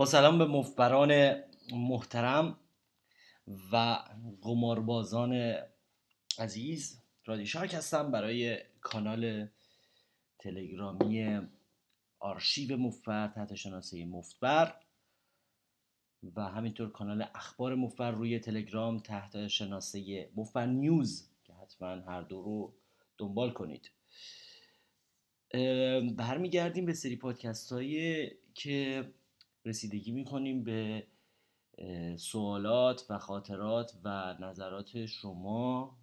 با سلام به مفبران محترم و قماربازان عزیز. رادی شارک هستم برای کانال تلگرامی آرشیو مفبر تحت شناسه مفبر. و همینطور کانال اخبار مفبر روی تلگرام تحت شناسه مفبر نیوز که حتما هر دو رو دنبال کنید. برمیگردیم به سری پادکست هایی که رسیدگی می‌کنیم به سوالات و خاطرات و نظرات شما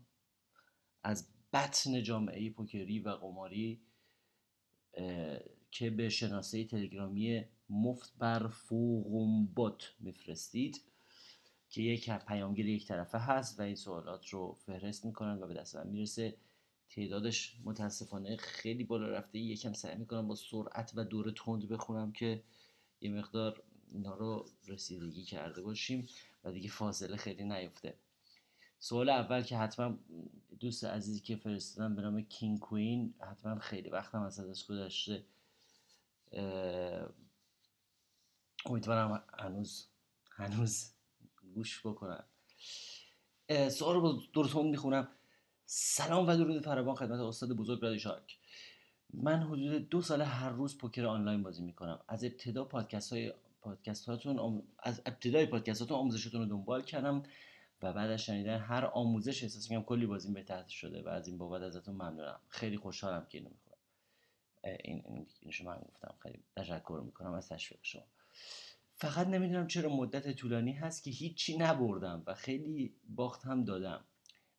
از بطن جامعه پوکری و قماری که به شناسه تلگرامی مفت بر بوت میفرستید که یک پیامگیر یک طرفه هست و این سوالات رو فهرست می‌کنن و به دست من می‌رسه. تعدادش متاسفانه خیلی بالا رفته. یکم سعی می‌کنم با سرعت و دور تند بخونم که یه مقدار اینا رو رسیدگی کرده باشیم و دیگه فاصله خیلی نیفته. سوال اول که حتما دوست عزیزی که فرستادم به نام کینگ کوین حتما خیلی وقتم از ازش گذشته. امیدوارم هنوز هنوز گوش بکنن. سوال رو درست می‌خونم. سلام و درود فراوان خدمت استاد بزرگ رادی شارک. من حدود دو سال هر روز پوکر آنلاین بازی می‌کنم. از ابتدا پادکست های پادکست هاتون از ابتدای پادکست هاتون آموزشتون رو دنبال کردم و بعد از شنیدن هر آموزش احساس می‌کنم کلی بازی بهتر شده و از این بابت ازتون ممنونم. خیلی خوشحالم که اینو می‌کنم این این شما من گفتم. خیلی تشکر می‌کنم از تشویق شما. فقط نمی‌دونم چرا مدت طولانی هست که هیچی نبردم و خیلی باخت هم دادم.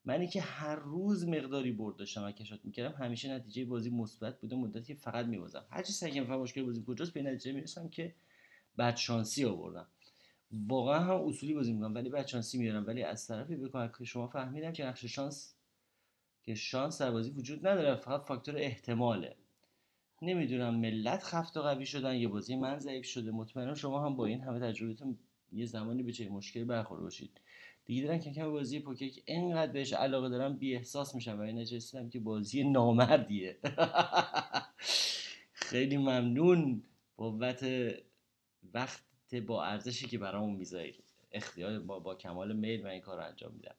منی که هر روز مقداری برد داشتم و کشات می‌کردم همیشه نتیجه بازی مثبت بوده مدتی فقط میبازم. هرچی سعی کنم مشکل بازی کجاست به نتیجه می‌رسم که بعد شانسی آوردم. واقعا هم اصولی بازی می‌کنم ولی بعد شانسی میارم ولی از طرفی بکنم که شما فهمیدم که نقش شانس که شانس در بازی وجود نداره. فقط فاکتور احتماله. نمی‌دونم ملت خفت و قوی شدن یه بازی من ضعیف شده. مطمئنم شما هم با این همه تجربتون یه زمانی به چه مشکلی برخورد باشید. دیگه دارن که کم بازی پوکر که اینقدر بهش علاقه دارم بی احساس میشم و این نجستم که بازی نامردیه. خیلی ممنون بابت وقت با ارزشی که برامون می‌ذارید اختیار با, با کمال میل و این کار رو انجام میدم.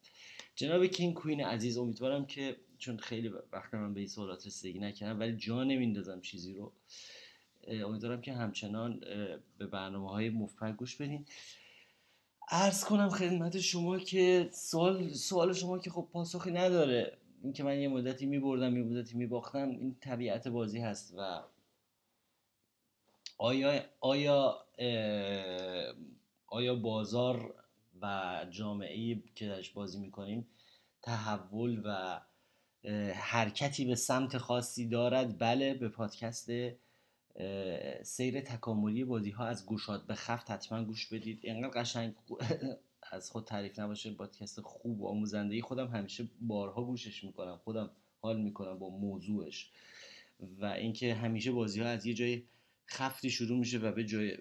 جناب کینگ کوین عزیز امیدوارم که چون خیلی وقت من به این سوالات رسیدگی نکردم ولی جا نمیندازم چیزی رو امیدوارم که همچنان به برنامه های مفرد گوش بدین. ارز کنم خدمت شما که سوال سوال شما که خب پاسخی نداره. اینکه من یه مدتی میبردم یه مدتی میباختم این طبیعت بازی هست و آیا آیا آیا بازار و جامعه ای که درش بازی می‌کنیم تحول و حرکتی به سمت خاصی دارد؟ بله به پادکست سیر تکاملی بازی ها از گوشات به خفت حتما گوش بدید. اینقدر قشنگ از خود تعریف نباشه پادکست خوب و آموزنده خودم همیشه بارها گوشش می‌کنم. خودم حال می‌کنم با موضوعش. و اینکه همیشه بازی ها از یه جای خفتی شروع میشه و به جای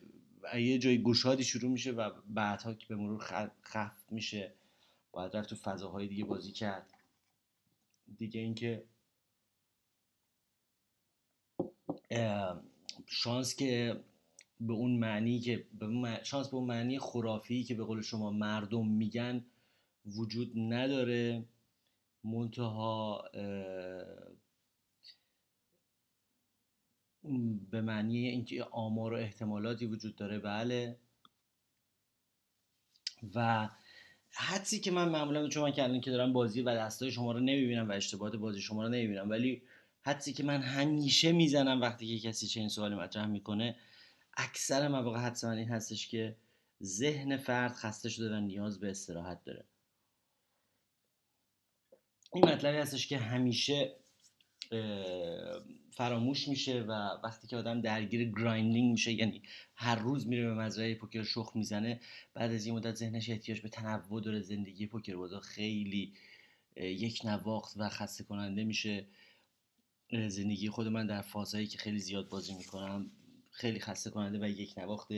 یه جای گوشادی شروع میشه و بعدها که به مرور خفت میشه باید رفت تو فضاهای دیگه بازی کرد. دیگه اینکه شانس که به اون معنی که به شانس به اون معنی خرافی که به قول شما مردم میگن وجود نداره. منتها به معنی اینکه آمار و احتمالاتی وجود داره. بله. و حدسی که من معمولا چون من که که دارم بازی و دستای شما رو نمی‌بینم و اشتباهات بازی شما رو نمی‌بینم ولی حدسی که من همیشه می‌زنم وقتی که کسی چه این سوالی مطرح می‌کنه اکثر مواقع حدس من این هستش که ذهن فرد خسته شده و نیاز به استراحت داره. این مطلبی هستش که همیشه فراموش میشه و وقتی که آدم درگیر گرایندینگ میشه یعنی هر روز میره به مزرعه پوکر شخ می‌زنه بعد از این مدت ذهنش احتیاج به تنوع داره زندگی پوکر بازا خیلی یک نواخت و خسته کننده میشه. زندگی خود من در فازهایی که خیلی زیاد بازی می‌کنم خیلی خسته کننده و یک نواخت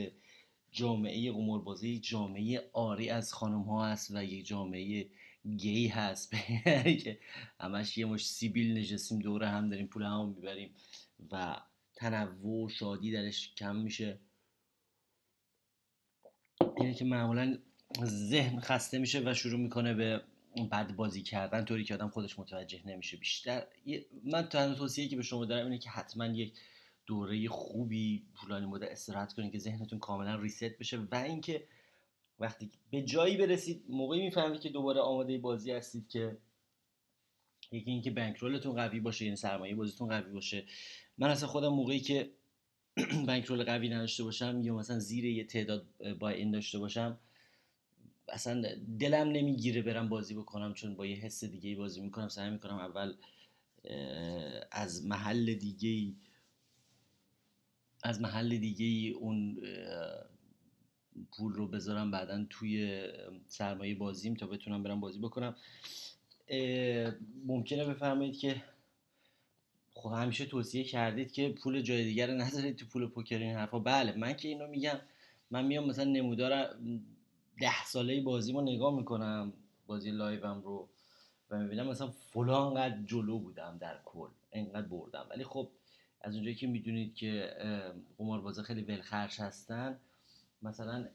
جامعه قماربازی جامعه آری از خانم ها هست و یک جامعه گی هست. که همش یه مش سیبیل نشستیم دوره هم داریم پول هم می‌بریم و تنوع و شادی درش کم میشه. اینه که معمولا ذهن خسته میشه و شروع می‌کنه به بد بازی کردن طوری که آدم خودش متوجه نمیشه. بیشتر من تنها توصیه که به شما دارم اینه که حتما یک دوره خوبی طولانی مدت استراحت کنید که ذهنتون کاملا ریست بشه و اینکه وقتی به جایی برسید موقعی می‌فهمید که دوباره آماده بازی هستید که یکی اینکه بنکرولتون قوی باشه یعنی سرمایه بازیتون قوی باشه. من اصلا خودم موقعی که بنکرول قوی نداشته باشم یا مثلا زیر یه تعداد با این داشته باشم اصلا دلم نمی‌گیره برم بازی بکنم چون با یه حس دیگه بازی می‌کنم سعی می‌کنم اول از محل دیگه از محل دیگه اون پول رو بذارم بعدا توی سرمایه بازیم تا بتونم برم بازی بکنم. ممکنه بفرمایید که خب همیشه توصیه کردید که پول جای دیگر رو نذارید تو پول پوکر این حرفا. بله من که اینو میگم من میام مثلا نمودار ده ساله بازی رو نگاه می‌کنم بازی لایوم رو و می‌بینم مثلا فلان قد جلو بودم در کل اینقدر بردم. ولی خب از اونجایی که می‌دونید که قماربازا خیلی ولخرش هستن مثلا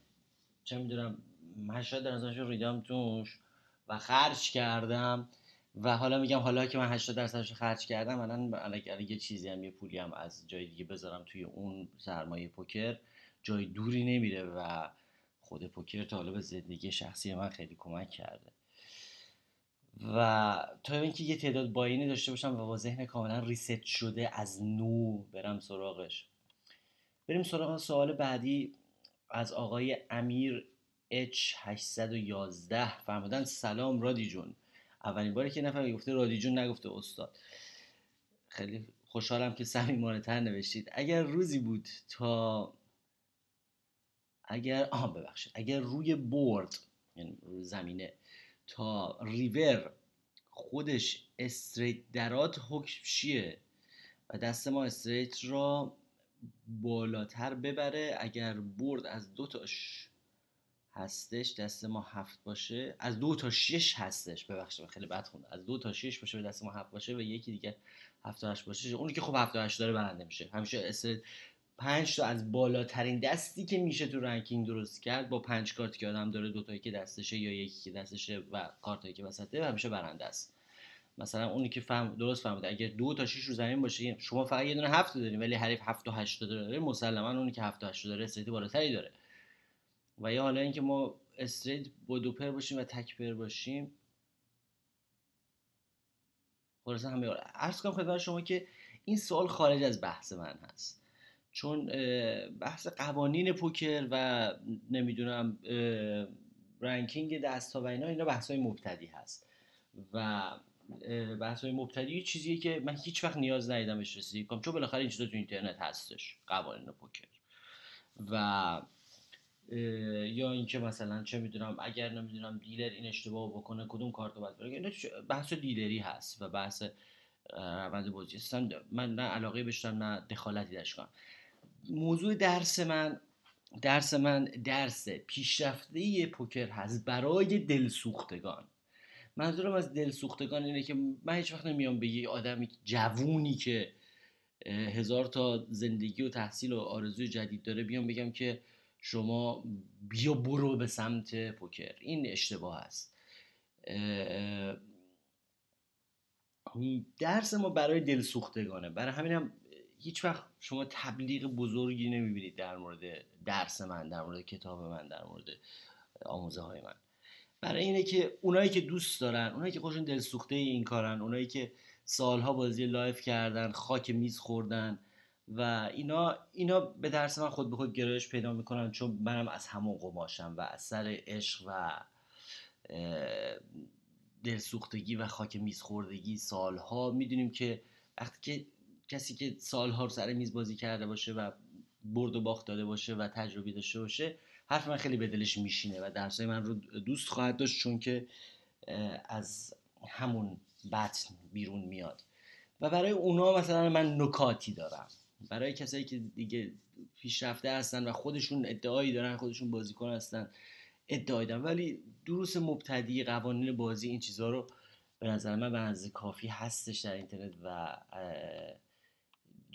چه می‌دونم 80 درصدش ریدم توش و خرج کردم و حالا میگم حالا که من 80 درصدش خرج کردم الان اگر یه چیزی هم یه پولی هم از جای دیگه بذارم توی اون سرمایه پوکر. جای دوری نمیره و خود پوکر تا حالا به زندگی شخصی من خیلی کمک کرده. و تا اینکه یه تعداد باینی داشته باشم و با ذهن کاملا ریست شده از نو برم سراغش. بریم سراغ سوال بعدی از آقای امیر H811 فرمودن سلام رادی جون. اولین باری که نفر گفته رادی جون نگفته استاد. خیلی خوشحالم که صمیمانه تر نوشتید. اگر روزی بود تا اگر آها ببخشید. اگر روی بورد یعنی روی زمینه تا ریور خودش استریت درات حکم چیه؟ و دست ما straight را بالاتر ببره. اگر board از دو تا شش هستش دست ما هفت باشه. از دو تا شش هستش. ببخشید خیلی بد خونده از دو تا شش باشه به دست ما هفت باشه و یکی دیگه هفت تا هشت باشه. اونی که خب هفت تا هشت داره برنده میشه. همیشه straight پنج تا از بالاترین دستی که میشه تو ranking درست کرد با پنج کارت که آدم داره دوتایی که دستشه یا یکی که دستشه و کارتایی که وسطه همیشه برنده است. مثلا اونی که فهم درست فهمیده اگر دو تا 6 رو زمین باشه شما فقط یه دونه هفت دارین ولی حریف هفت و هشت داره مسلما اونی که هفت و هشت داره استریت بالاتری داره. و یا حالا اینکه ما استریت با دو پر باشیم و تک پر باشیم خلاصه همه عرض کنم خدمت شما که این سوال خارج از بحث من هست. چون بحث قوانین پوکر و نمی‌دونم رنکینگ دست و اینا اینا بحث های مبتدی هست. و بحث های مبتدی چیزیه که من هیچ وقت نیاز ندیدم بهش رسیدگی کنم چون بالاخره این چیزا تو اینترنت هستش قوانین پوکر. و یا اینکه مثلا چه می‌دونم اگر نمی‌دونم دیلر این اشتباه بکنه کدوم کارت رو باید بره بحث دیلری هست و بحث روند بازی من نه علاقه بشتم نه دخالتی درش کنم. موضوع درس من درس من درس پیشرفته پوکر هست برای دلسوختگان. منظورم از دلسوختگان اینه که من هیچ وقت نمیام به یه آدمی جوونی که هزار تا زندگی و تحصیل و آرزوی جدید داره بیام بگم که شما بیا برو به سمت پوکر. این اشتباه است. درس ما برای دلسوختگانه. برای همینم هیچ وقت شما تبلیغ بزرگی نمی‌بینید در مورد درس من در مورد کتاب من در مورد آموزه های من. برای اینه که اونایی که دوست دارن اونایی که خودشون دلسوخته این کارن اونایی که سالها بازی live کردن خاک میز خوردن و اینا اینا به درس من خود به خود گرایش پیدا می‌کنن چون منم از همون قماشم و از سر عشق و دلسوختگی و خاک میز خوردگی سالها می‌دونیم که وقتی که کسی که سالها سر میز بازی کرده باشه و برد و باخت داده باشه و تجربی داشته باشه حرف من خیلی به دلش میشینه و درسای من رو دوست خواهد داشت چون که از همون بطن بیرون میاد. و برای اونا مثلا من نکاتی دارم. برای کسایی که دیگه پیشرفته هستن و خودشون ادعایی دارن خودشون بازیکن هستن ادعایی دارن. ولی دروس مبتدی قوانین بازی این چیزها رو به نظر من به کافی هستش در اینترنت و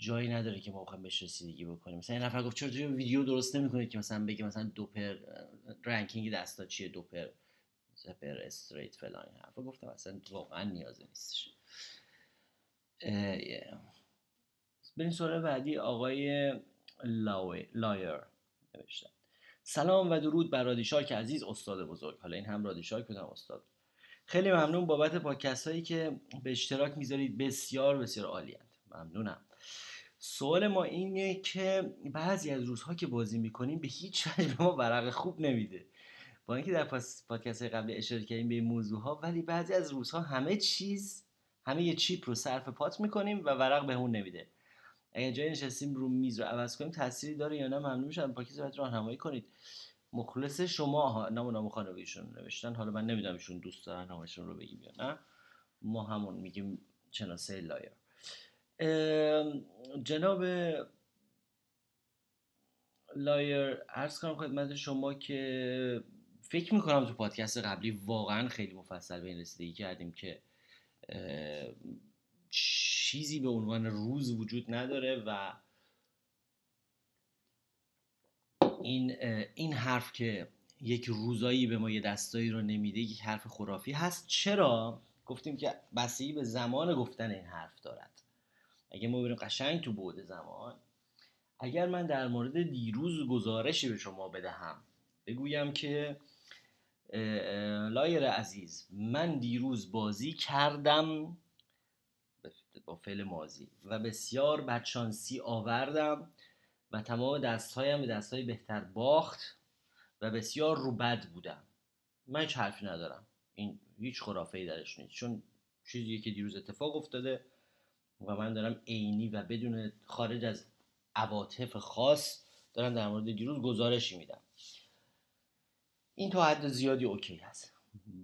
جایی نداره که ما بخوایم بهش رسیدگی بکنیم. مثلا این نفر گفت چرا توی ویدیو درست نمی‌کنید که مثلا بگه مثلا دوپر ranking دستا چیه؟ دوپر سپر straight فلان حرفا. گفتم اصلا واقعا نیازه نیستش. بریم سوال بعدی آقای لایر نوشتن. سلام و درود بر رادیشارک عزیز استاد بزرگ. حالا این هم رادیشارک بودم استاد. خیلی ممنون بابت پادکست هایی که به اشتراک می‌ذارید. بسیار بسیار عالی ممنونم. سوال ما اینه که بعضی از روزها که بازی می‌کنیم به هیچ وجه به ما ورق خوب نمیده. با اینکه در پادکست قبلی اشاره کردیم به این موضوع ها ولی بعضی از روزها همه چیز همه یه chip رو صرف pot می‌کنیم و ورق بهمون نمیده. اگر جای نشستیم رو میز رو عوض کنیم تأثیری داره یا نه ممنون میشم پاکیز باید راهنمایی کنید. مخلص شما نام نام خانوادگیشون نوشتن. حالا من نمی‌دونم ایشون دوست دارن نامشون رو بگیم یا نه. ما همون میگیم چناسه لایر جناب لایر عرض کنم خدمت شما که فکر می‌کنم تو پادکست قبلی واقعا خیلی مفصل به این رسیدگی کردیم که چیزی به عنوان روز وجود نداره و این این حرف که یک روزایی به ما یه دستایی رو نمیده یک حرف خرافی هست. چرا؟ گفتیم که بستگی به زمان گفتن این حرف دارد. اگه ما بریم قشنگ تو بعد زمان اگر من در مورد دیروز گزارشی به شما بدهم بگویم که لایر عزیز من دیروز بازی کردم با فعل مازی و بسیار بدشانسی آوردم و تمام دستهایم به دستهای بهتر باخت و بسیار رو بد بودم. من هیچ حرفی ندارم. این هیچ خرافه ای درش نیست. چون چیزی که دیروز اتفاق افتاده. و من دارم عینی و بدون خارج از عواطف خاص دارم در مورد دیروز گزارشی میدم. این تا حد زیادی اوکی هست.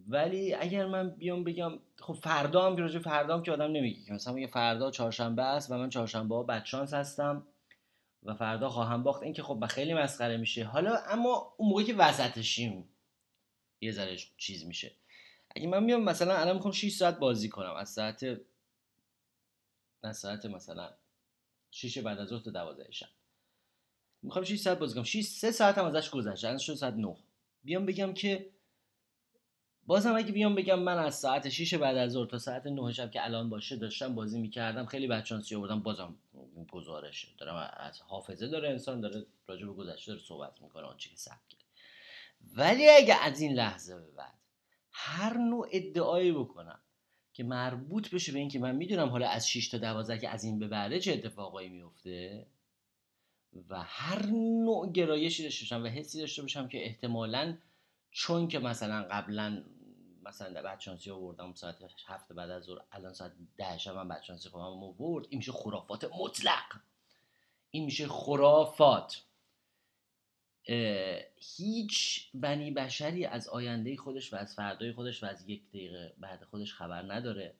ولی اگر من بیام بگم خب فردا هم که راجع فردا هم که آدم نمیگه که مثلا میگه فردا چهارشنبه است و من چهارشنبه ها بدشانس هستم و فردا خواهم باخت این که خب خیلی مسخره میشه. حالا اما اون موقعی که وسطشیم یه ذره چیز میشه. اگه من میام مثلا الان می‌خوام 6 ساعت بازی کنم از ساعت از ساعت مثلا 6 بعد از ظهر تا 12 شب می‌خوام 6 ساعت بازی کنم. 6 3 ساعت هم ازش گذشته الان شد ساعت 9 بیام بگم که بازم اگه بیام بگم من از ساعت 6 بعد از ظهر تا ساعت 9 شب که الان باشه داشتم بازی می‌کردم خیلی بچانسی آوردم بازم گزارشه دارم. از حافظه داره انسان داره راجع به گذشته داره صحبت می‌کنه آنچه که ثبت کرد. ولی اگه از این لحظه به بعد هر نوع ادعایی بکنم که مربوط بشه به اینکه من می‌دونم حالا از 6 تا 12 که از این به بعده چه اتفاقایی میفته و هر نوع گرایشی داشته باشم و حسی داشته باشم که احتمالا چون که مثلا قبلا مثلا در بچانسی آوردم ساعت هفت بعد از ظهر الان ساعت ده شب من بچانسی خواهم آورد این میشه خرافات مطلق. این میشه خرافات. هیچ بنی بشری از آینده خودش و از فردای خودش و از یک دقیقه بعد خودش خبر نداره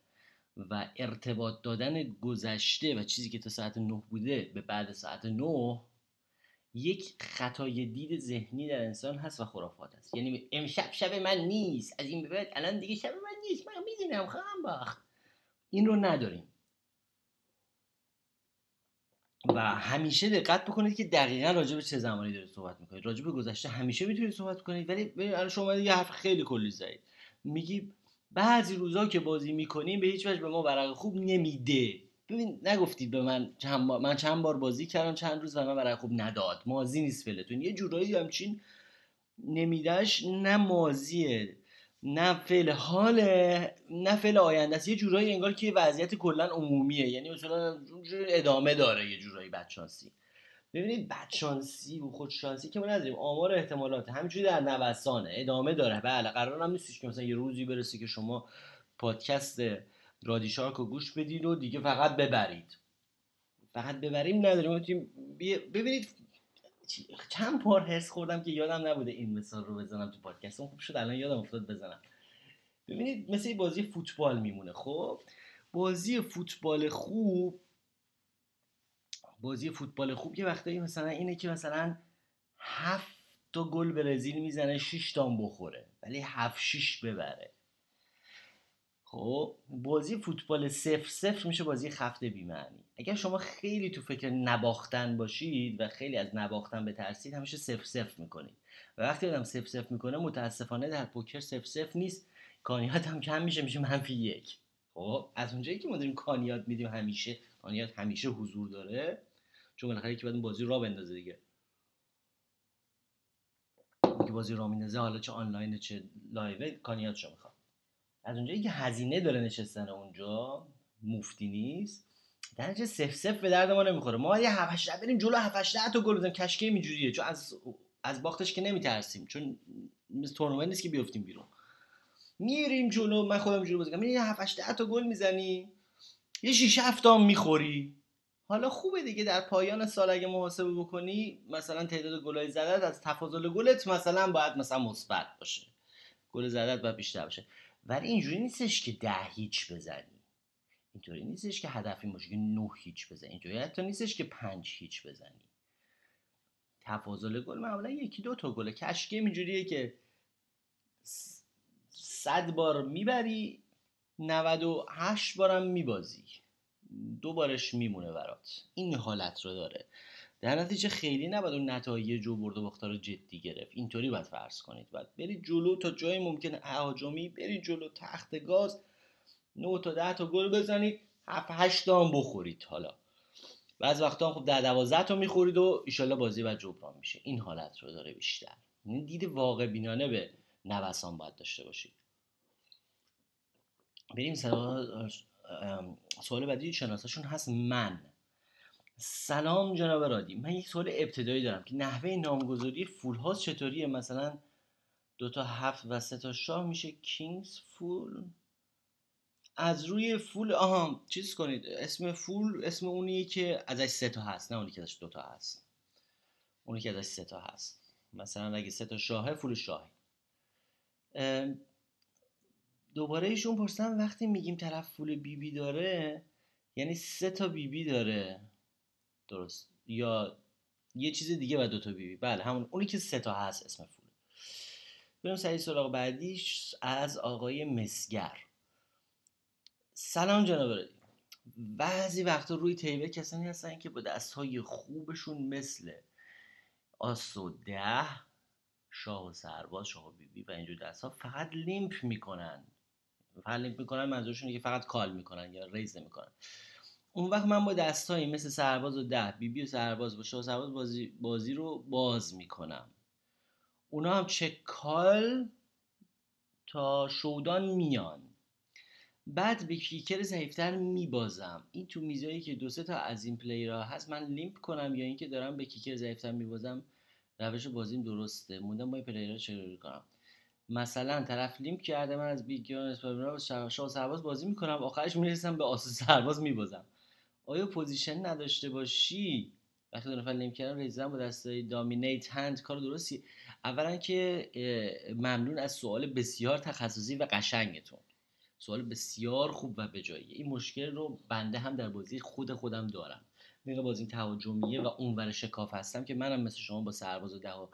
و ارتباط دادن گذشته و چیزی که تا ساعت نه بوده به بعد ساعت نه یک خطای دید ذهنی در انسان هست و خرافات هست. یعنی امشب شب من نیست از این به بعد الان دیگه شب من نیست من می‌دونم خواهم باخت. این رو نداریم. و همیشه دقت بکنید که دقیقا راجع به چه زمانی دارید صحبت می‌کنید. راجع به گذشته همیشه می‌تونید صحبت کنید ولی الان شما یه حرف خیلی کلی زدید. میگی بعضی روزا که بازی می‌کنیم به هیچ وجه به ما ورق خوب نمیده. ببین نگفتید به من چند بار من چند بار بازی کردم چند روز و من برای خوب نداد. مازی نیست فلتون یه جورایی همچین نمیدهش نه مازیه. نه فعل حاله نه فعل آینده است. یه جورایی انگار که وضعیت کلا عمومیه. یعنی مثلا ادامه داره یه جورایی بدشانسی. ببینید بدشانسی و خودشانسی که ما نداریم. آمار احتمالات همینجوری در نوسانه. ادامه داره. بله قرار هم نیستش که مثلا یه روزی برسه که شما پادکست رادیشارک رو گوش بدید و دیگه فقط ببرید. فقط ببریم نداریم. ببینید چند بار حس خوردم که یادم نبوده این مثال رو بزنم تو پادکست. خوب شد الان یادم افتاد بزنم. ببینید مثل بازی فوتبال میمونه خب؟ بازی فوتبال خوب بازی فوتبال خوب یه وقتایی مثلا اینه که مثلا هفت تا گل برزیل می‌زنه 6 تا بخوره ولی هفت شیش ببره. خب بازی فوتبال صفر صفر میشه بازی خفته بیمعنی. اگر شما خیلی تو فکر نباختن باشید و خیلی از نباختن بترسید همیشه صفر صفر می‌کنید. و وقتی آدم صفر صفر می‌کنه متاسفانه در پوکر صفر صفر نیست. کانیات هم کم میشه میشه منفی یک. خب از اونجایی که ما داریم کانیات میدیم همیشه کانیات همیشه حضور داره. چون بالاخره که بعد بازی را بندازه دیگه. که بازی را میندازه حالا چه آنلاین چه لایو کانیاتشو می‌خواد. از اونجایی که هزینه داره نشستن اونجا مفتی نیست. در نتیجه سف سف به درد ما نمی‌خوره. ما یه 7 بریم جلو 7 8 تا گل بزنیم. کشکی اینجوریه. چون از از باختش که نمیترسیم. چون تورنمنت نیست که بیفتیم بیرون. میریم جلو. من خودم جلو بازی کنم یه 7 8 تا گل می‌زنی. یه 6 7 تا می‌خوری. حالا خوبه دیگه. در پایان سال اگه محاسبه بکنی مثلا تعداد گلای زدت از تفاضل گلت مثلا باید مثلا مثبت باشه. گل زدت باید بیشتر باشه. ولی اینجوری نیستش که ده هیچ بزنی. اینطوری نیستش که هدف این باشه که نه هیچ بزنی. اینطوری حتی نیستش که پنج هیچ بزنی. تفاضل گل معمولا یکی دو تا گله. کشکی اینجوریه که صد بار می‌بری 98 بارم میبازی. دو بارش میمونه برات. این حالت رو داره. در نتیجه خیلی نباید اون نتایج و برد و باختار رو جدی گرفت. اینطوری باید فرض کنید. باید برید جلو تا جای ممکن اهاجمی برید جلو تخت گاز 9 تا 10 تا گل بزنید 7 8 تا هم بخورید حالا. بعض وقتا خب 10 12 تا می‌خورید و ایشالله بازی بعد جبران میشه. این حالت رو داره بیشتر. این دید واقع بینانه به نوسان باید داشته باشید. بریم سراغ سوال بعدی شناساشون هست. من سلام جناب رادی. من یک سوال ابتدایی دارم که نحوه نامگذاری فول هاست چطوریه؟ مثلا دو تا هفت و سه تا شاه میشه کینگز فول. از روی فول آها چیز کنید. اسم فول اسم اونیه که ازش سه تا هست نه اونی که ازش دو تا هست. اونی که ازش سه تا هست. مثلا اگه سه تا شاهه فول شاهی دوباره ایشون پرسن وقتی میگیم طرف فول بی بی داره یعنی سه تا بی بی داره. درست. یا یه چیز دیگه و دو تا بی بی بله همون اونی که سه تا هست اسم فول بریم سری سراغ بعدیش از آقای مسگر. سلام جناب بعضی وقتا روی table کسانی هستن که با دست های خوبشون مثل آس و ده شاه و سرباز شاه و بیبی و اینجور دست ها فقط limp می‌کنن. فقط limp می‌کنن منظورشونه که فقط call می‌کنن یا raise نمی‌کنن. اون وقت من با دستایی مثل سرباز و ده بیبی بی و سرباز با شاه سرباز بازی, بازی رو باز می‌کنم. اونا هم چه کال تا شودان میان. بعد به کیکر ضعیفتر میبازم. این تو میزایی که دو سه تا از این پلیرها هست من لیمپ کنم یا اینکه دارم به کیکر ضعیفتر میبازم روش بازیم درسته. موندم با این پلیرها چه کنم. مثلا طرف لیمپ کرده من از بیگیان اسپرمینا شاه سرباز بازی می‌کنم آخرش می‌رسم به آسو سرباز میبازم. آیا پوزیشن نداشته باشی؟ وقتی نفر لیمپ کردم ریزم با دستای دامینیت هند کار درستی. اولا که ممنون از سوال بسیار تخصصی و قشنگتون. سوال بسیار خوب و بجاییه. این مشکل رو بنده هم در بازی خود خودم دارم. میگه بازی تهاجمیه و اونور شکاف هستم که منم مثل شما با سرباز و ده و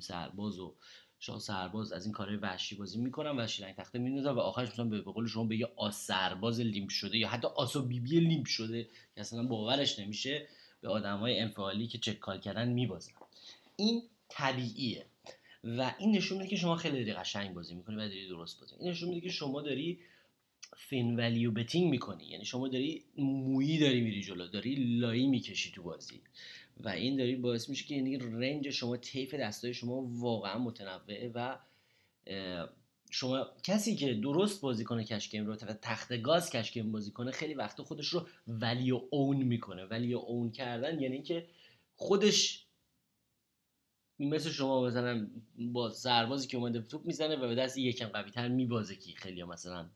سرباز و شاه سرباز از این کارهای وحشی بازی می‌کنم و رنگ تخته میندازم و آخرش مثلا به قول شما به یه آس سرباز limp شده یا حتی آس و بیبی limp شده که اصلا باورش نمیشه به آدمای انفعالی که check call کردن میبازم این طبیعیه و این نشون میده که شما خیلی داری قشنگ بازی می‌کنی و داری درست بازی این نشون میده که شما داری thin value betting می‌کنی. یعنی شما داری مویی داری میری جلو داری لایی می‌کشی تو بازی. و این داری باعث میشه که یعنی رنج شما طیف دستای شما واقعا متنوعه و شما کسی که درست بازی کنه کشکیم رو تخت گاز کشکیم بازی کنه خیلی وقتا خودش رو ولی اون می‌کنه. ولی اون کردن یعنی که خودش مثل شما مثلا با سربازی که اومده توپ می‌زنه و به دست یکم قوی تر میبازه که خیلی مثلا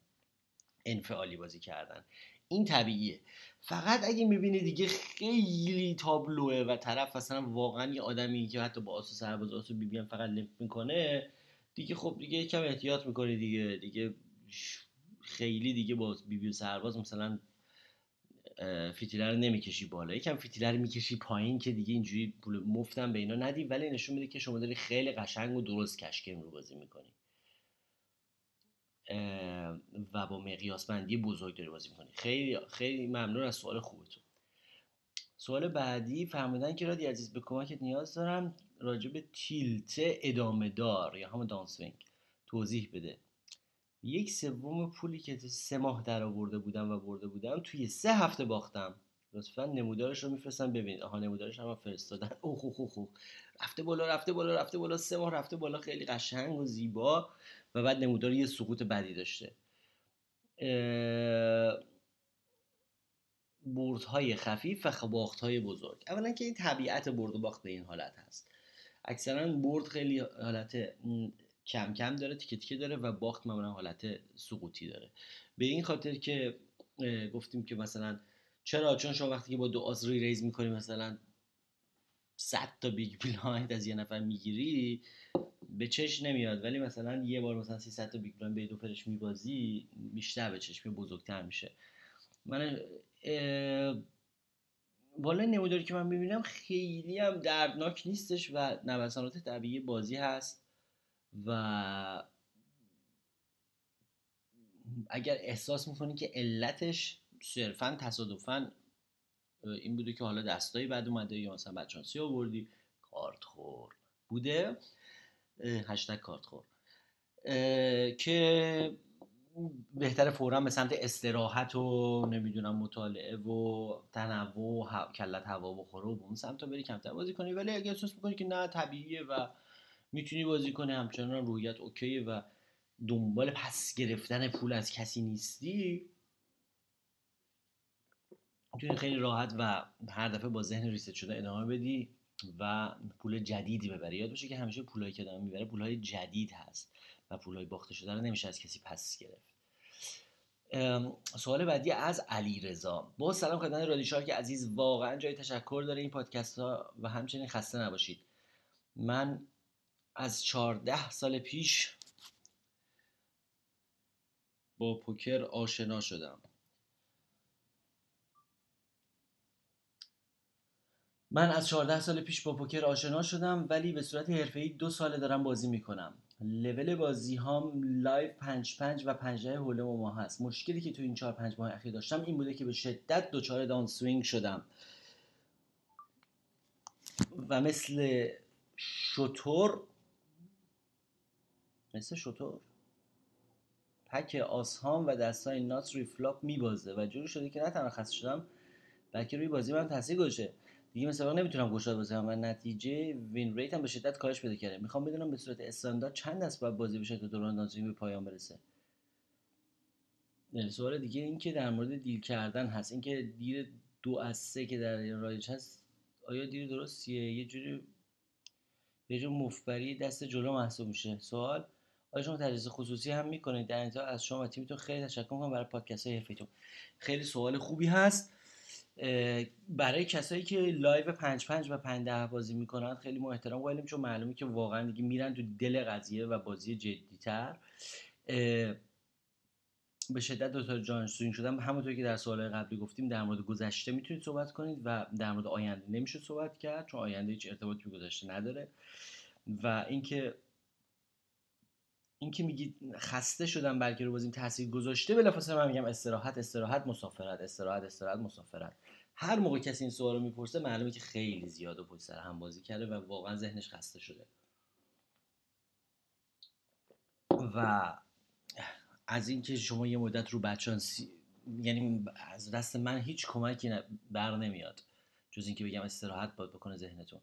انفعالی بازی کردن. این طبیعیه. فقط اگه می‌بینی دیگه خیلی تابلوه و طرف مثلا واقعا یه آدمی که حتی با آس و سرباز آس و بی بی فقط limp می‌کنه دیگه خب دیگه یکم احتیاط می‌کنه دیگه دیگه خیلی دیگه با بی بی سرباز مثلا فیتیله رو نمی‌کشی بالا. یکم فیتیله رو می‌کشی پایین که دیگه اینجوری پول مفتم به اینا ندی ولی نشون میده که شما داری خیلی قشنگ و درست cash game رو بازی می‌کنی. و با مقیاس بندی بزرگ داری بازی می‌کنی. خیلی خیلی ممنون از سوال خوبتون. سوال بعدی فرمودن که رادی عزیز به کمکت نیاز دارم راجع به تیلته ادامه دار یا همون دانسوینگ توضیح بده. یک سوم پولی که سه ماه در آورده بودم و برده بودم توی سه هفته باختم. لطفا نمودارش رو میفرستم ببینید. آها نمودارش هم فرستادن. اوه اوه اوه. رفته بالا رفته بالا رفته بالا. سه ماه رفته بالا. خیلی قشنگ و زیبا. و بعد نمودار یه سقوط بدی داشته. بردهای خفیف و باختهای بزرگ. اولا که این طبیعت برد و باخت به این حالت هست. اکثرا برد خیلی حالت کم کم داره تیکه تیکه داره و باخت معمولا حالت سقوطی داره. به این خاطر که گفتیم که مثلا چرا؟ چون شما وقتی که با دو آس re-raise می‌کنی مثلا 100 تا big blind از یه نفر می‌گیری به چش نمیاد. ولی مثلا یه بار مثلا 300 تا big blind به دو فرش میبازی بیشتر به چشم بزرگتر میشه. من والا نموداری که من ببینم خیلی هم دردناک نیستش و نوسانات طبیعی بازی هست و اگر احساس می‌کنی که علتش صرفا تصادفا این بوده که حالا دستایی بعد اومده یا مثلا بدشانسی آوردی کارت خور. بوده؟ هشتگ کارت خور. که بهتره فورا به سمت استراحت و نمی‌دونم مطالعه و تنوع و کلت هوا بخوره و به اون سمت بری کمتر بازی کنی. ولی اگه احساس می‌کنی که نه طبیعیه و می‌تونی بازی کنی همچنان رویت اوکیه و دنبال پس گرفتن پول از کسی نیستی می‌تونی خیلی راحت و هر دفعه با ذهن ریست شده ادامه بدی و پول جدیدی ببری. یاد باشه که همیشه پولایی که ادامه می‌بره پولهای جدید هست و پولهای باخته شده رو نمیشه از کسی پس گرفت. سوال بعدی از علی رضا با سلام خدمت رادیشار که عزیز واقعا جای تشکر داره این پادکست ها و همچنین خسته نباشید. من از چهارده سال پیش با پوکر آشنا شدم. من از 14 سال پیش با پوکر آشنا شدم ولی به صورت حرفه‌ای دو ساله دارم بازی می‌کنم. لول بازی هم live 5 5 و 5 hold'em هست. مشکلی که تو این 4 5 ماه اخیر داشتم این بوده که به شدت دچار downswing شدم. و مثل شطور مثل شطور pocket آسهام و دستای nut روی flop میبازه و جوری شده که نه تنها خسته شدم بلکه روی بازی من تاثیر گذاشته. دیگه مثلا نمی‌تونم گشاد بزنم و نتیجه win rate هم به شدت کاهش پیدا کرده. می‌خوام بدونم به صورت استاندارد چند دست باید بازی بشه تا دوران downswing به پایان برسه. سوال دیگه این که در مورد deal کردن هست. اینکه deal دو از سه که در رایج هست آیا deal درستیه؟ یه جوری یه جور مفبری دست جلو محسوب میشه. سوال آیا شما تدریس خصوصی هم می‌کنید؟ در انتها از شما و تیمتون خیلی تشکر می‌کنم برای پادکست های خیلی سوال خوبی هست. برای کسایی که live 5 5 و 5 10 بازی می‌کنن خیلی ما احترام قائلیم چون معلومه که واقعا دیگه میرن تو دل قضیه و بازی جدیتر به شدت دچار downswing شدن همونطور که در سوال قبلی گفتیم در مورد گذشته می‌تونید صحبت کنید و در مورد آینده نمیشه صحبت کرد چون آینده هیچ ارتباطی به گذشته نداره. و اینکه اینکه میگید خسته شدم بلکه رو بازیم تاثیر گذاشته بلافاصله من میگم استراحت استراحت مسافرت استراحت استراحت مسافرت. هر موقع کسی این سوال رو می‌پرسه معلومه که خیلی زیاد و پشت سر هم بازی کرده و واقعا ذهنش خسته شده. و از اینکه شما یه مدت رو بچانسی یعنی از دست من هیچ کمکی بر نمیاد جز اینکه بگم استراحت باید بکنه ذهنتون.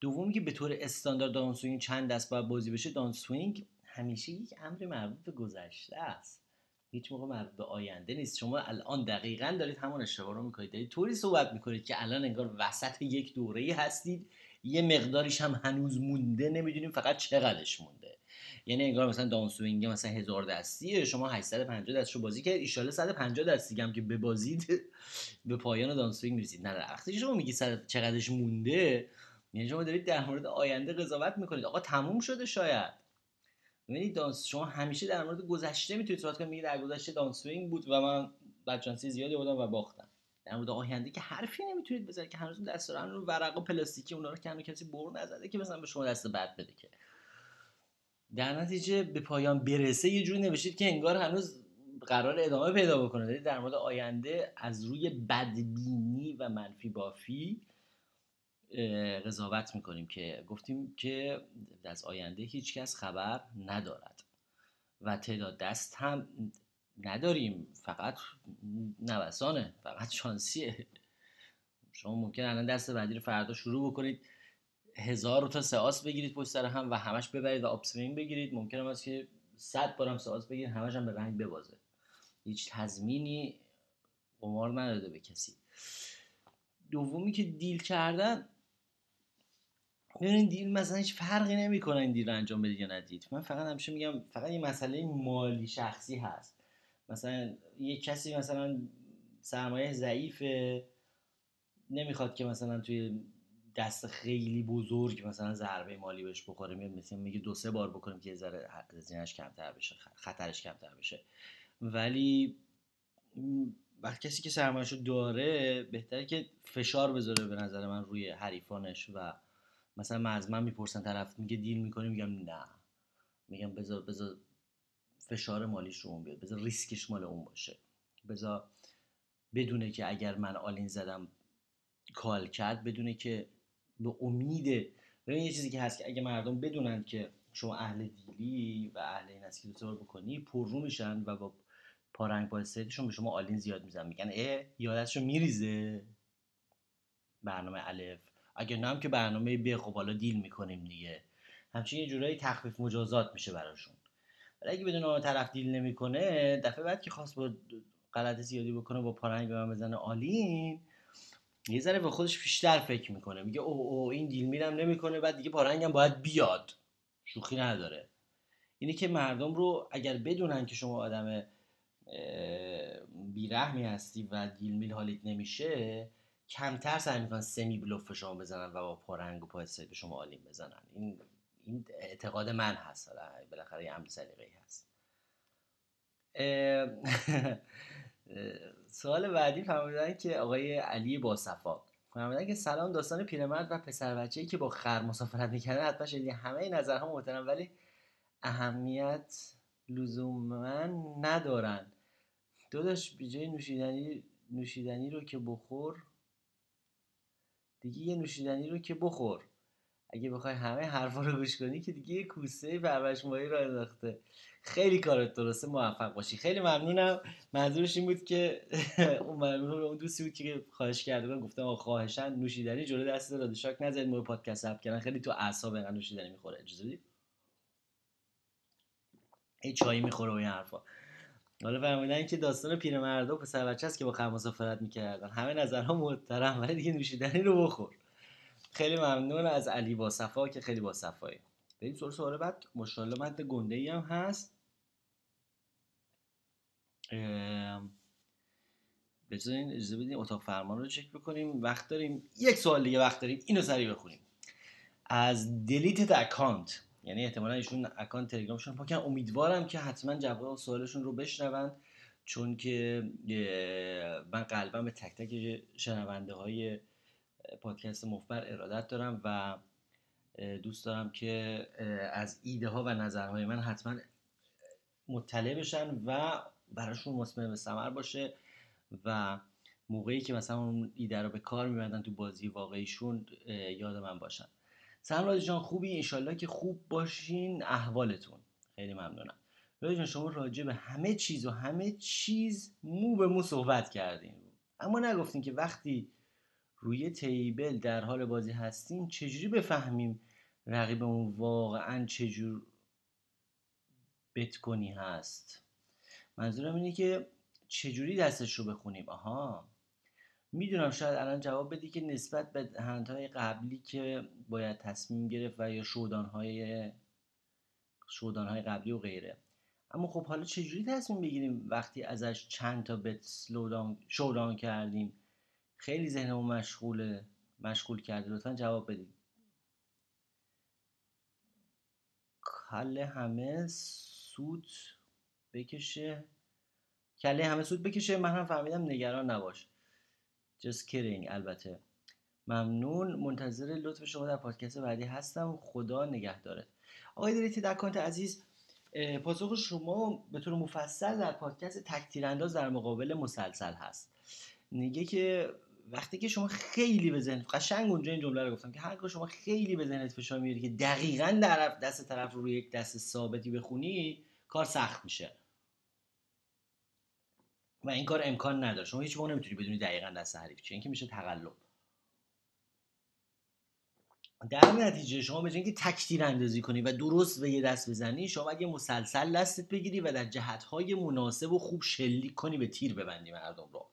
دومی که به طور استاندارد downswing چند دست باید بازی بشه downswing همیشه یک امر مربوط به گذشته است. هیچ موقع مربوط به آینده نیست. شما الان دقیقا دارید همون اشتباه رو می‌کنید. دارید طوری صحبت می‌کنید که الان انگار وسط یک دوره هستید. یه مقداریش هم هنوز مونده نمی‌دونیم فقط چقدرش مونده. یعنی انگار مثلا downswing مثلا هزار دستیه شما 850 دستشو بازی کرد اون 150 دستی هم که ببازید به پایان دانسوینگ می‌رسید. نه وقتی شما میگی چقدرش مونده یعنی شما دارید در مورد آینده قضاوت می‌کنید. آقا تموم شده شاید. ببینید دانس شما همیشه در مورد گذشته می‌تونید صحبت کنید میگه در گذشته دانسوینگ بود و من بچانسی زیادی بودم و باختم. در مورد آینده که حرفی نمی‌تونید بزنید که هنوز دست دارن رو ورق و پلاستیکی اونا رو کنه کسی بر نزده که مثلا به شما دست بعد بده که. در نتیجه به پایان برسه یه جوری نوشید که انگار هنوز قرار ادامه پیدا بکنه. دارید در مورد آینده از روی بدبینی و منفی بافی قضاوت می‌کنیم که گفتیم که از آینده هیچکس خبر ندارد و تعداد دست هم نداریم. فقط نوسانه فقط شانسیه. شما ممکن الان دست بعدی رو فردا شروع بکنید. هزار تا سئاس بگیرید پشت سر هم و همش ببرید و آپسوینگ بگیرید. ممکن است که صد بارم سئاس بگیرید همش هم به رنگ ببازه. هیچ تضمینی قمار نداده به کسی. دومی که دیل کردن ببینید دیل مثلا هیچ فرقی نمی‌کنه این دیل رو انجام بدید یا ندید. من فقط همیشه میگم فقط یه مسئله مالی شخصی هست. مثلا یه کسی مثلا سرمایه ضعیفه نمی‌خواد که مثلا توی دست خیلی بزرگ مثلا ضربه مالی بهش بخوره مثلا میگه دو سه بار بکنیم که ذره هزینهش کمتر بشه خطرش کمتر بشه. ولی وقتی کسی که سرمایهشو داره بهتره که فشار بذاره به نظر من روی حریفانش و مثلا از من می‌پرسن طرف میگه deal می‌کنی؟ میگم نه. میگم بذار بذار فشار مالیش رو اون بیاد بذار ریسکش مال اون باشه. بذار بدونه که اگر من all-in زدم call کرد بدونه که به امید ببین یه چیزی که هست که اگه مردم بدونن که شما اهل deal ی و اهل این هست که deal بکنی پررو میشن و با پارنگ پا straight شون به شما all-in زیاد میزنن میگن اه یادتشو میریزه. برنامه الف. اگه نه هم که برنامه ب خب حالا deal می‌کنیم دیگه. همچنین یه جورایی تخفیف مجازات میشه براشون. ولی اگه بدونن طرف deal نمی‌کنه دفعه بعد که خواست یه غلط زیادی بکنه با پارنگ به من بزنه all-in یه ذره به خودش بیشتر فکر می‌کنه. میگه او او این دیل میرم نمی‌کنه بعد دیگه پارنگم باید بیاد. شوخی نداره. اینه که مردم رو اگر بدونن که شما آدم بیرحمی هستی و دیل میل حالیت نمیشه کمتر سعی می‌کنن سمی بلوف شما بزنن و با پارنگ و پای به شما آلیم بزنن. این این اعتقاد من هست. حالا بالاخره یه امر سلیقه‌ای هست. سوال بعدی فرمودن که آقای علی باصفا فرمودن که سلام داستان پیرمرد و پسر بچه‌ای که با خر مسافرت می‌کنه حتما شدید همه نظرها محترم ولی اهمیت لزوما ندارن. داداش به نوشیدنی نوشیدنی رو که بخور دیگه یه نوشیدنی رو که بخور. اگه بخوای همه حرفا رو گوش کنی که دیگه یه کوسه پرورش ماهی رو انداخته. خیلی کارت درسته موفق باشی. خیلی ممنونم. منظورش این بود که اون ممنون اون دوستی بود که خواهش کرده بود. گفتم آقا خواهشن نوشیدنی جلو دست داده. شاک نذارید مو پادکست اپ کردن. خیلی تو اعصاب نوشیدنی می‌خوره. اجازه بدید؟ ای چایی می‌خوره و این حرفا. حالا فرمودن که داستان پیرمرد و پسر بچه است که با خر مسافرت می‌کردن. همه نظرها محترم ولی دیگه نوشیدنی رو بخور. خیلی ممنون از علی با صفا که خیلی با صفایی بریم سوال سوال بعد. ماشاءالله مد گنده ای هم هست. بذارین اجازه بدین اتاق فرمان رو چک بکنیم. وقت داریم. یک سوال دیگه وقت داریم. اینو سریع بخونیم. از دلیت اکانت یعنی احتمالا ایشون اکانت تلگرامشون پاکن امیدوارم که حتما جواب سوالشون رو بشنوند چون که من قلبا به تک تک شنونده های پادکست مفبر ارادت دارم و دوست دارم که از ایده ها و نظرهای من حتما مطلع بشن و براشون مصمم به ثمر باشه و موقعی که مثلا اون ایده رو به کار میبندن تو بازی واقعیشون یاد من باشن. سلام جان خوبی؟ انشالله که خوب باشین. احوالتون. خیلی ممنونم. رادی جان شما راجع به همه چیز و همه چیز مو به مو صحبت کردین. اما نگفتین که وقتی روی تیبل در حال بازی هستیم چجوری بفهمیم رقیبمون واقعا چجور کنی هست؟ منظورم اینه که چجوری دستش رو بخونیم؟ آها. می‌دونم شاید الان جواب بدی که نسبت به هندهای قبلی که باید تصمیم گرفت و یا شودانهای شودانهای قبلی و غیره. اما خب حالا چجوری تصمیم بگیریم وقتی ازش چند تا بت شودان کردیم؟ خیلی ذهنمون مشغوله مشغول کرده. لطفا جواب بدید کله همه سود بکشه. کله همه سود بکشه. من هم فهمیدم نگران نباش. Just kidding. البته. ممنون. منتظر لطف شما در پادکست بعدی هستم. خدا نگهدارت. آقای دریتی در کانت عزیز پاسخ شما به طور مفصل در پادکست تک انداز در مقابل مسلسل هست. میگه که وقتی که شما خیلی به ذهن قشنگ اونجا این جمله رو گفتم که هر شما خیلی به ذهنت فشار میاری که دقیقا در دست طرف رو یک دست ثابتی بخونی کار سخت میشه. و این کار امکان نداره. شما هیچ موقع نمی‌تونی بدونی دقیقا دست حریف چیه این که میشه تقلب. در نتیجه شما به اینکه تکتیر اندازی کنی و درست به یه دست بزنی شما اگه مسلسل دستت بگیری و در جهتهای مناسب و خوب شلیک کنی به تیر ببندی مردم رو.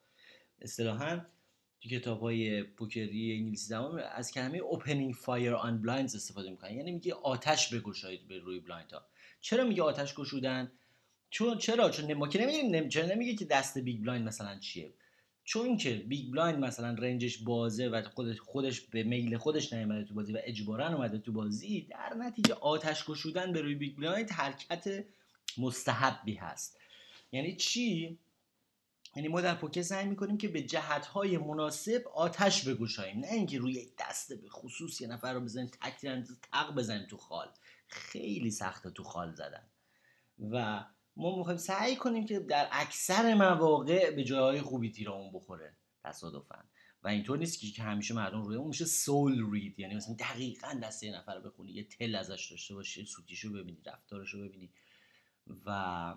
اصطلاحا تو کتاب های پوکری انگلیسی زمان از کلمه opening fire on blinds استفاده می‌کنن. یعنی میگه آتش بگشایید به روی blind ها چرا میگه آتش گشودن؟ چون چرا؟ چون ما که نمیگیم چرا نمیگه که دست big blind مثلا چیه؟ چون که big blind مثلا range ش بازه و خودش خودش به میل خودش نیومده تو بازی و اجبارا اومده تو بازی در نتیجه آتش گشودن به روی big blind حرکت مستحبی هست. یعنی چی؟ یعنی ما در پوکر سعی می‌کنیم که به جهتهای مناسب آتش بگوشاییم نه اینکه روی یک دسته به خصوص یه نفر رو بزنیم تک تق بزنیم تو خال. خیلی سخته تو خال زدن. و ما می‌خوایم سعی کنیم که در اکثر مواقع به جاهای خوبی تیرمون بخوره تصادفا. و اینطور نیست که همیشه مردم روی اون میشه سول رید یعنی مثلا دقیقا دست یه نفر رو بخونی یه تل ازش داشته باشی سوتیشو ببینی رفتارشو ببینی. و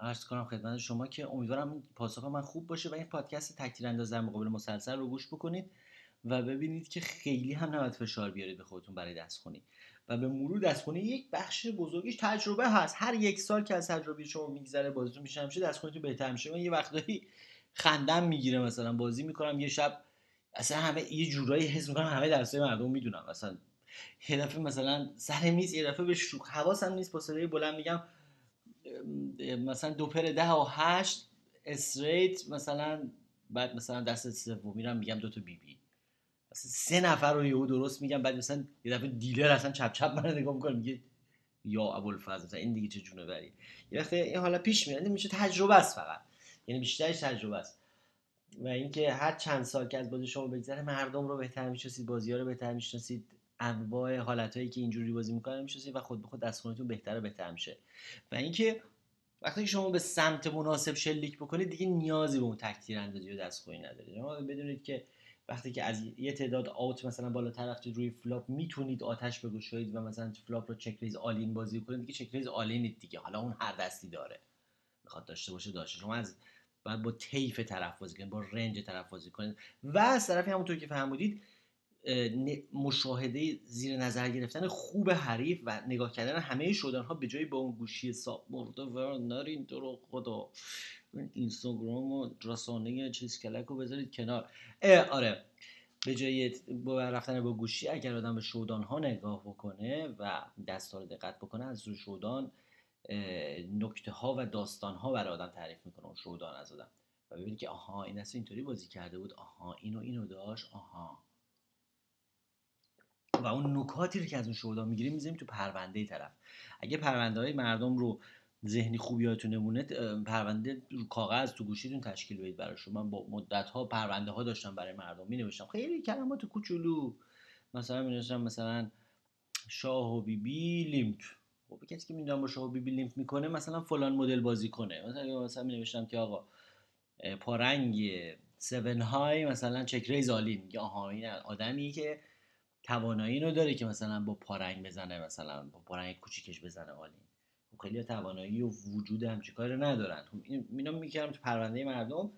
عرض کنم خدمت شما که امیدوارم پاسخ من خوب باشه و این پادکست تکتیر انداز در مقابل مسلسل رو گوش بکنید و ببینید که خیلی هم نباید فشار بیارید به خودتون برای دستخونی و به مرور دستخونی یک بخش بزرگیش تجربه هست. هر یک سال که از تجربه شما میگذره بازیتون میشه همیشه دستخونیتون بهتر میشه. من یه وقتایی خندم می‌گیره مثلا بازی می‌کنم یه شب اصلا همه یه جورایی حس می‌کنم همه درسای مردم می‌دونم مثلا یه دفعه مثلا سر میز یه دفعه به شوخ حواسم نیست با صدای بلند میگم مثلا دو پر ده و هشت استریت مثلا بعد مثلا دست سوم میرم میگم دو تا بی بی سه نفر رو یهو درست میگم بعد مثلا یه دفعه دیلر اصلا چپ چپ من نگاه می‌کنه میگه یا ابوالفضل مثلا این دیگه چه جونه بری یه وقت این حالا پیش میاد میشه تجربه است فقط. یعنی بیشترش تجربه است. و اینکه هر چند سال که از بازی شما بگذره مردم رو بهتر می‌شناسید بازی ها رو بهتر می‌شناسید انواع حالتهایی که اینجوری بازی می‌کنن می‌شناسید و خود به خود دستخونتون بهتر و بهتر میشه. و اینکه وقتی شما به سمت مناسب شلیک بکنید دیگه نیازی به اون تکتیر اندازی و دستخونی ندارید. شما بدونید که وقتی که از یه تعداد out مثلا بالاتر رفتید روی flop می‌تونید آتش بگشایید و مثلا flop رو check-raise all-in بازی کنید. دیگه check-raise all-in اید دیگه. حالا اون هر دستی داره. می‌خواد داشته باشه داشته. شما از بعد با طیف طرف بازی کنید با رنج طرف بازی کنید. و از طرفی همونطور که فهمیدید مشاهده زیر نظر گرفتن خوب حریف و نگاه کردن همه شدن ها به جای با اون گوشی ساب مرده و نرین تو رو خدا. اینستاگرام و رسانه چیز کلک رو بذارید کنار. آره. به جای رفتن با گوشی اگر آدم به شودان ها نگاه بکنه و دستا رو دقت بکنه از رو شودان نکته ها و داستان ها برای آدم تعریف می‌کنه. اون شودان از آدم. و ببینید که آها این دست اینطوری بازی کرده بود. آها اینو اینو داشت. آها. و اون نکاتی رو که از اون شهدا می‌گیریم می‌ذاریم تو پرونده طرف. اگه پرونده های مردم رو ذهنی خوبیاتون نمونه پرونده رو کاغذ تو گوشیتون تشکیل بدید براشون من با مدت ها پرونده ها داشتم برای مردم می نوشتم خیلی کلمات کوچولو. مثلا می نوشتم مثلا شاه و بیبی limp. خب کسی که می‌دونم با شاه و بیبی limp می‌کنه مثلا فلان مدل بازی کنه. مثلا مثلا می نوشتم که آقا پارنگ 7 high مثلا check raise all-in. میگه آها این آدمی که توانایی اینو داره که مثلا با پارنگ بزنه مثلا با پارنگ کوچیکش بزنه عالی خب خیلی توانایی و وجود همچی کار ندارن. خب اینو می‌کردم تو پرونده مردم.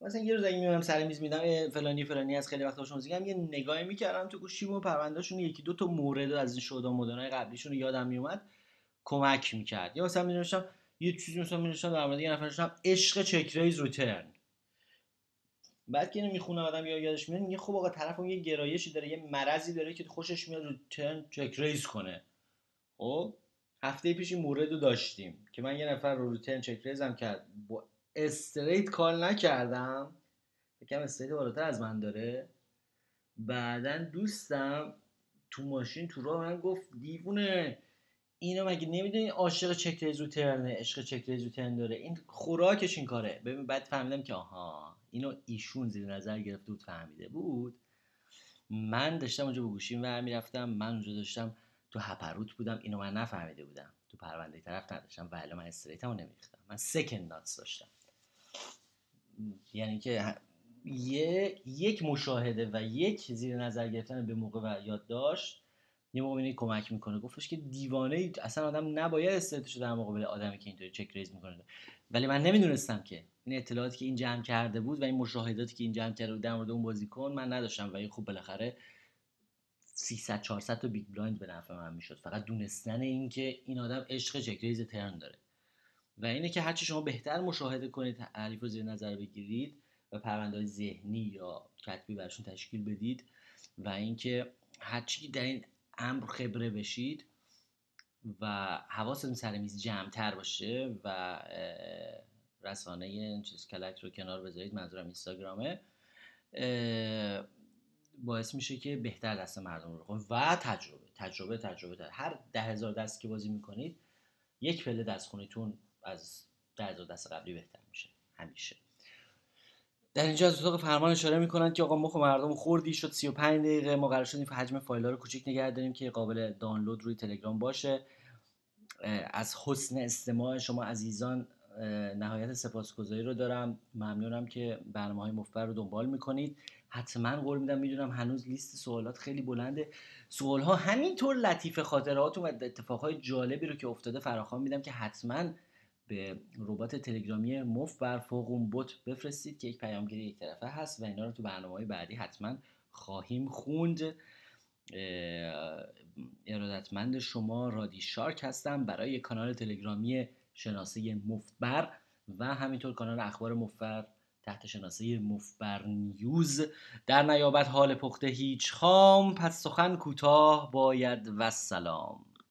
مثلا یه روز اگه میمونم سر میز میدم فلانی فلانی از خیلی وقت باشون میگم یه نگاهی می‌کردم تو گوشیم و پروندهشون یکی دو تا مورد از این شودا مدنای قبلیشون یادم میومد کمک می‌کرد. یا مثلا می یه چیزی مثلا می در مورد یه نفر عشق check raise رو turn بعد که اینو می‌خونه آدم یا یادش میاد میگه خب آقا طرف اون یه گرایشی داره یه مرضی داره که خوشش میاد رو turn check raise کنه. خب؟ هفته پیش این مورد رو داشتیم که من یه نفر رو رو turn check raise م کرد. با straight call نکردم. یکم straight بالاتر از من داره. بعدا دوستم تو ماشین تو راه من گفت دیوونه اینو مگه نمی‌دونی عاشق چک ریز رو ترنه عشق چک ریز رو ترن داره؟ این خوراکش این کاره. ببین بعد فهمیدم که آها. اینو ایشون زیر نظر گرفته بود فهمیده بود. من داشتم اونجا به گوشیم و می‌رفتم من اونجا داشتم تو هپروت بودم اینو من نفهمیده بودم. تو پرونده طرف نداشتم ولی من استریتمو نمیریختم. من سکند ناتس داشتم. یعنی که یه یک مشاهده و یک زیر نظر گرفتن به موقع و یادداشت یه موقع کمک می‌کنه. گفتش که دیوانه اصلا آدم نباید straight ش در مقابل آدمی که اینطوری check raise می‌کنه. ولی من نمی‌دونستم که این اطلاعاتی که این جمع کرده بود و این مشاهداتی که این جمع کرده بود در مورد اون بازیکن من نداشتم و این خوب بالاخره 300 400 تا big blind به نفع من می‌شد. فقط دونستن این که این آدم عشق check raise turn داره. و اینه که هرچی شما بهتر مشاهده کنید تعریف زیر نظر بگیرید و پرونده ذهنی یا کتبی برشون تشکیل بدید و اینکه هرچی در این امر خبره بشید و حواستون سر میز جمعتر باشه و رسانه چیز کلک رو کنار بذارید منظورم اینستاگرامه. باعث میشه که بهتر دست مردم رو و تجربه تجربه تجربه هر ده هزار دست که بازی می‌کنید یک پله دست خونیتون از ده هزار دست قبلی بهتر میشه. همیشه. در اینجا از اتاق فرمان اشاره می‌کنن که آقا مخ مردم خوردی شد 35 دقیقه ما قرار شد حجم فایل ها رو کوچیک نگه داریم که قابل دانلود روی تلگرام باشه. از حسن استماع شما عزیزان نهایت سپاسگزاری رو دارم. ممنونم که برنامه های مفبر رو دنبال می‌کنید. حتما قول میدم می‌دونم هنوز لیست سوالات خیلی بلنده. سوال ها همینطور لطیف خاطراتون و اتفاقهای جالبی رو که افتاده فراخوان میدم که حتما به ربات تلگرامی مف بر فوق اون بوت بفرستید که یک پیامگیری یک طرفه هست و اینا رو تو برنامه های بعدی حتما خواهیم خوند. ارادتمند شما رادی شارک هستم برای کانال تلگرامی شناسه مفبر و همینطور کانال اخبار مفبر تحت شناسه مفبر نیوز. در نیابت حال پخته هیچ خام پس سخن کوتاه باید و سلام.